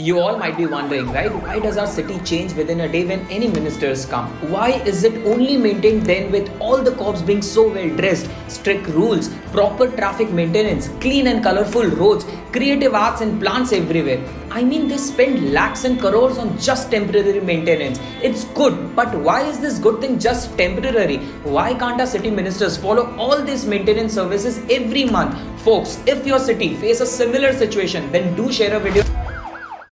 You all might be wondering, right? Why does our city change within a day when any ministers come? Why is it only maintained then with all the cops being so well dressed, strict rules, proper traffic maintenance, clean and colorful roads, creative arts and plants everywhere? I mean, they spend lakhs and crores on just temporary maintenance. It's good, but why is this good thing just temporary? Why can't our city ministers follow all these maintenance services every month? Folks, if your city faces a similar situation, then do share a video.